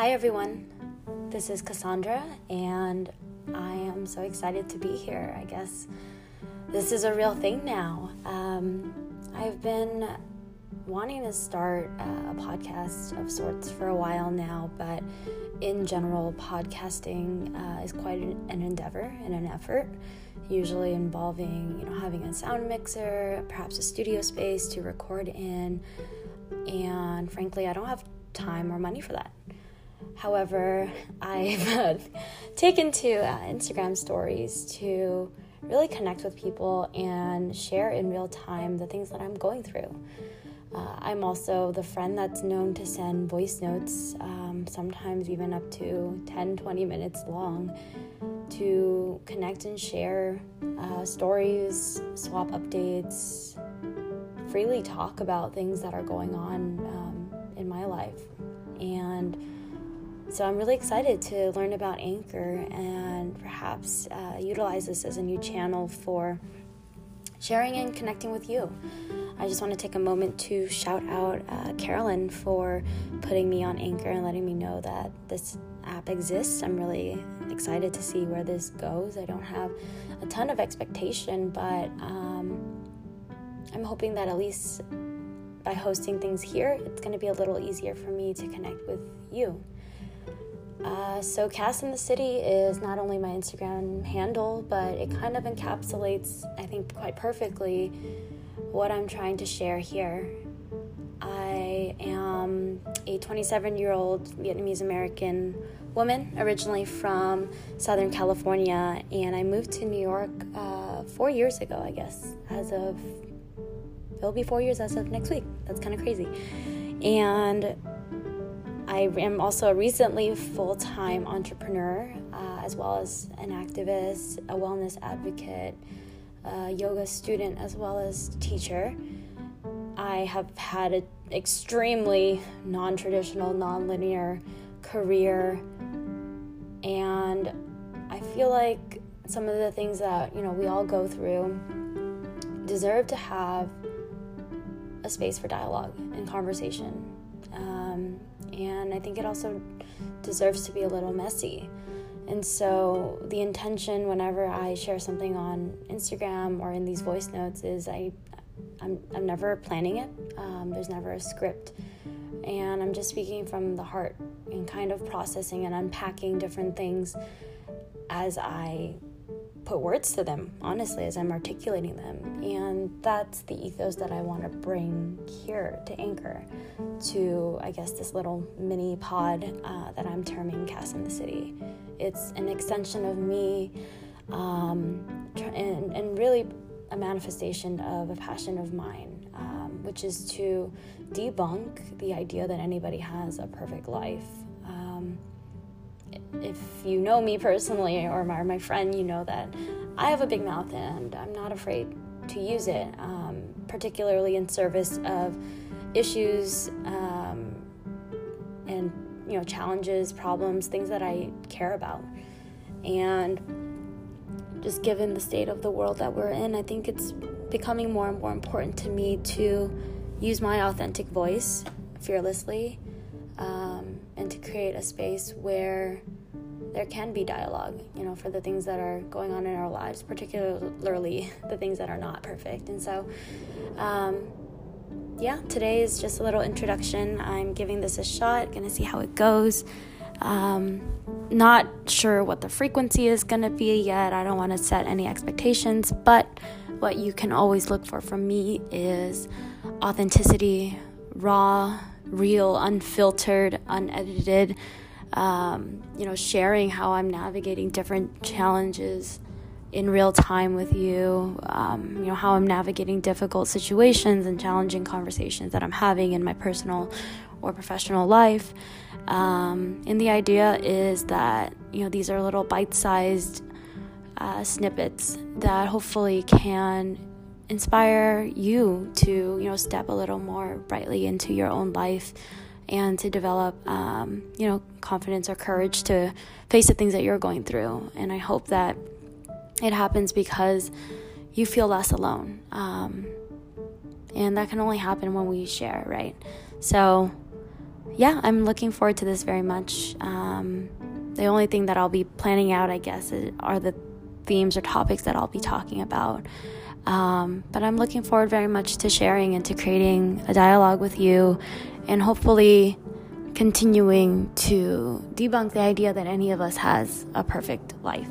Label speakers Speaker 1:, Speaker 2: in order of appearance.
Speaker 1: Hi, everyone. This is Cassandra, and I am so excited to be here. I guess this is a real thing now. Um, I've been wanting to start a podcast of sorts for a while now, but in general, podcasting uh, is quite an endeavor and an effort, usually involving you know having a sound mixer, perhaps a studio space to record in, and frankly, I don't have time or money for that. However, I've taken to uh, Instagram stories to really connect with people and share in real time the things that I'm going through. Uh, I'm also the friend that's known to send voice notes, um, sometimes even up to 10 20 minutes long, to connect and share uh, stories, swap updates, freely talk about things that are going on um, in my life. And so I'm really excited to learn about Anchor and perhaps uh, utilize this as a new channel for sharing and connecting with you. I just want to take a moment to shout out uh, Carolyn for putting me on Anchor and letting me know that this app exists. I'm really excited to see where this goes. I don't have a ton of expectation, but um, I'm hoping that at least by hosting things here, it's going to be a little easier for me to connect with you. Uh, so, Cass in the City is not only my Instagram handle, but it kind of encapsulates, I think, quite perfectly what I'm trying to share here. I am a 27 year old Vietnamese American woman, originally from Southern California, and I moved to New York uh, four years ago, I guess, as of it'll be four years as of next week. That's kind of crazy. And I am also a recently full time entrepreneur, uh, as well as an activist, a wellness advocate, a yoga student, as well as teacher. I have had an extremely non traditional, non linear career, and I feel like some of the things that you know we all go through deserve to have a space for dialogue and conversation. Um, and I think it also deserves to be a little messy. And so the intention whenever I share something on Instagram or in these voice notes is I I'm, I'm never planning it. Um, there's never a script. And I'm just speaking from the heart and kind of processing and unpacking different things as I put words to them, honestly, as I'm articulating them. And that's the ethos that I want to bring here to Anchor, to, I guess, this little mini pod uh, that I'm terming Cass in the City. It's an extension of me um, and, and really a manifestation of a passion of mine, um, which is to debunk the idea that anybody has a perfect life. Um, if you know me personally or my, my friend, you know that I have a big mouth and I'm not afraid to use it, um, particularly in service of issues um, and you know challenges, problems, things that I care about, and just given the state of the world that we're in, I think it's becoming more and more important to me to use my authentic voice fearlessly um, and to create a space where there can be dialogue, you know, for the things that are going on in our lives, particularly the things that are not perfect. And so, um, yeah, today is just a little introduction. I'm giving this a shot, gonna see how it goes. Um, not sure what the frequency is gonna be yet. I don't wanna set any expectations, but what you can always look for from me is authenticity, raw, real, unfiltered, unedited. Um, you know, sharing how I'm navigating different challenges in real time with you, um, you know, how I'm navigating difficult situations and challenging conversations that I'm having in my personal or professional life. Um, and the idea is that, you know, these are little bite sized uh, snippets that hopefully can inspire you to you know step a little more brightly into your own life and to develop um, you know confidence or courage to face the things that you're going through and i hope that it happens because you feel less alone um, and that can only happen when we share right so yeah, I'm looking forward to this very much. Um, the only thing that I'll be planning out, I guess, are the themes or topics that I'll be talking about. Um, but I'm looking forward very much to sharing and to creating a dialogue with you and hopefully continuing to debunk the idea that any of us has a perfect life.